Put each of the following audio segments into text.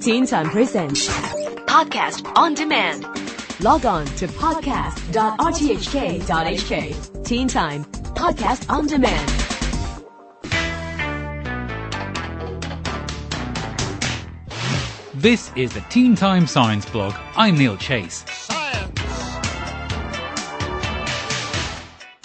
Teen Time Presents Podcast on demand. Log on to podcast.rthk.hk. Teen Time Podcast on Demand. This is the Teen Time Science blog. I'm Neil Chase.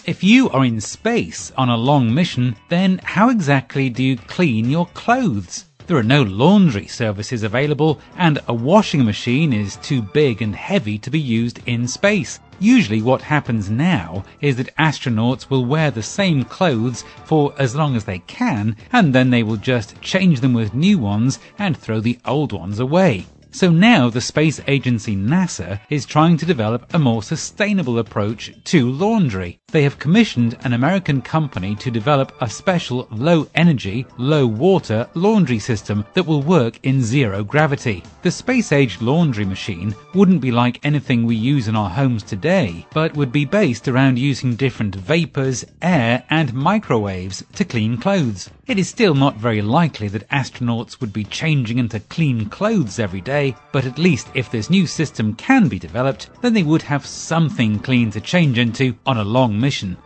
If you are in space on a long mission, then how exactly do you clean your clothes? There are no laundry services available, and a washing machine is too big and heavy to be used in space. Usually, what happens now is that astronauts will wear the same clothes for as long as they can, and then they will just change them with new ones and throw the old ones away. So now the space agency NASA is trying to develop a more sustainable approach to laundry. They have commissioned an American company to develop a special low energy, low water laundry system that will work in zero gravity. The space age laundry machine wouldn't be like anything we use in our homes today, but would be based around using different vapors, air, and microwaves to clean clothes. It is still not very likely that astronauts would be changing into clean clothes every day, but at least if this new system can be developed, then they would have something clean to change into on a long mission.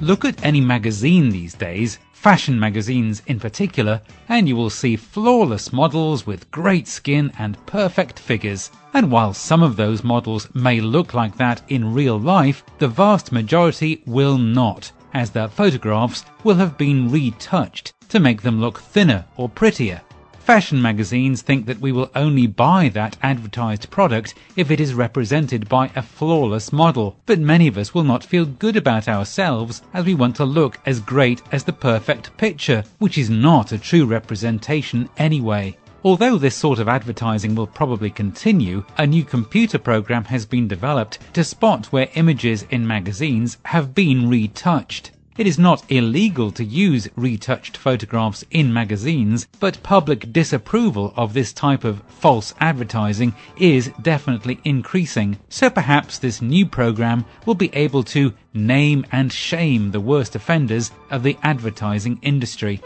Look at any magazine these days, fashion magazines in particular, and you will see flawless models with great skin and perfect figures. And while some of those models may look like that in real life, the vast majority will not, as their photographs will have been retouched to make them look thinner or prettier. Fashion magazines think that we will only buy that advertised product if it is represented by a flawless model, but many of us will not feel good about ourselves as we want to look as great as the perfect picture, which is not a true representation anyway. Although this sort of advertising will probably continue, a new computer program has been developed to spot where images in magazines have been retouched. It is not illegal to use retouched photographs in magazines, but public disapproval of this type of false advertising is definitely increasing. So perhaps this new program will be able to name and shame the worst offenders of the advertising industry.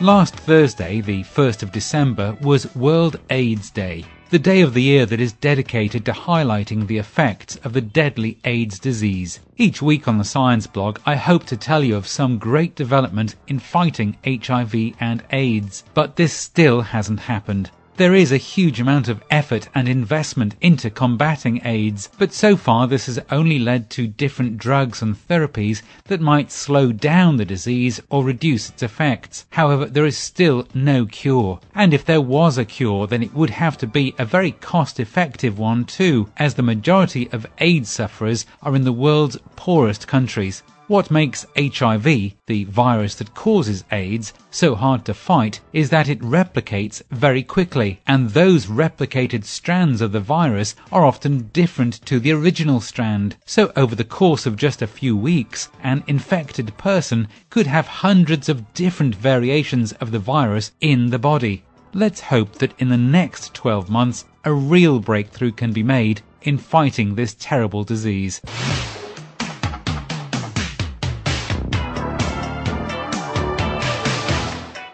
Last Thursday, the 1st of December, was World AIDS Day the day of the year that is dedicated to highlighting the effects of the deadly AIDS disease. Each week on the Science blog, I hope to tell you of some great development in fighting HIV and AIDS, but this still hasn't happened. There is a huge amount of effort and investment into combating AIDS, but so far this has only led to different drugs and therapies that might slow down the disease or reduce its effects. However, there is still no cure. And if there was a cure, then it would have to be a very cost effective one too, as the majority of AIDS sufferers are in the world's poorest countries. What makes HIV, the virus that causes AIDS, so hard to fight is that it replicates very quickly, and those replicated strands of the virus are often different to the original strand. So over the course of just a few weeks, an infected person could have hundreds of different variations of the virus in the body. Let's hope that in the next 12 months, a real breakthrough can be made in fighting this terrible disease.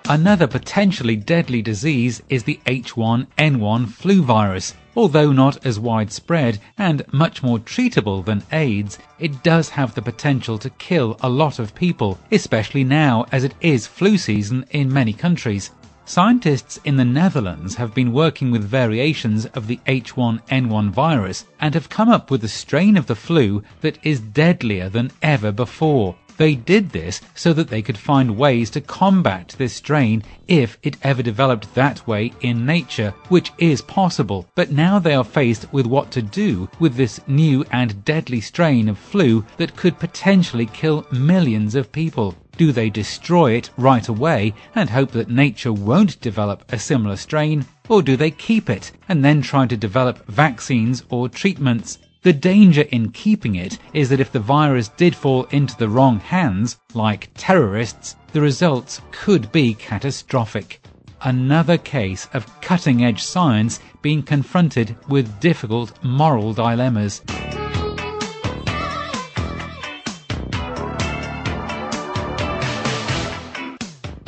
Another potentially deadly disease is the H1N1 flu virus. Although not as widespread and much more treatable than AIDS, it does have the potential to kill a lot of people, especially now as it is flu season in many countries. Scientists in the Netherlands have been working with variations of the H1N1 virus and have come up with a strain of the flu that is deadlier than ever before. They did this so that they could find ways to combat this strain if it ever developed that way in nature, which is possible. But now they are faced with what to do with this new and deadly strain of flu that could potentially kill millions of people. Do they destroy it right away and hope that nature won't develop a similar strain? Or do they keep it and then try to develop vaccines or treatments? The danger in keeping it is that if the virus did fall into the wrong hands, like terrorists, the results could be catastrophic. Another case of cutting edge science being confronted with difficult moral dilemmas.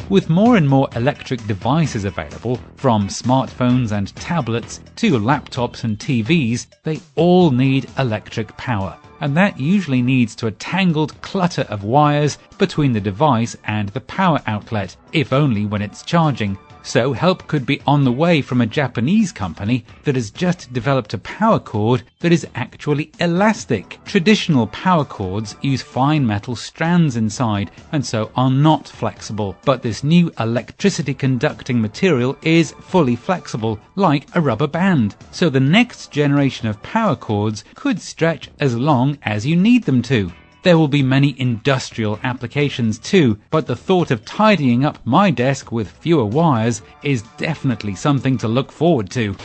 With more and more electric devices available, from smartphones and tablets to laptops and TVs, they all need electric power. And that usually leads to a tangled clutter of wires between the device and the power outlet, if only when it's charging. So help could be on the way from a Japanese company that has just developed a power cord that is actually elastic. Traditional power cords use fine metal strands inside and so are not flexible. But this new electricity conducting material is fully flexible, like a rubber band. So the next generation of power cords could stretch as long as you need them to. There will be many industrial applications too, but the thought of tidying up my desk with fewer wires is definitely something to look forward to.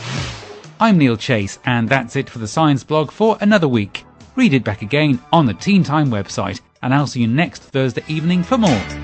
I'm Neil Chase, and that's it for the Science blog for another week. Read it back again on the Teen Time website, and I'll see you next Thursday evening for more.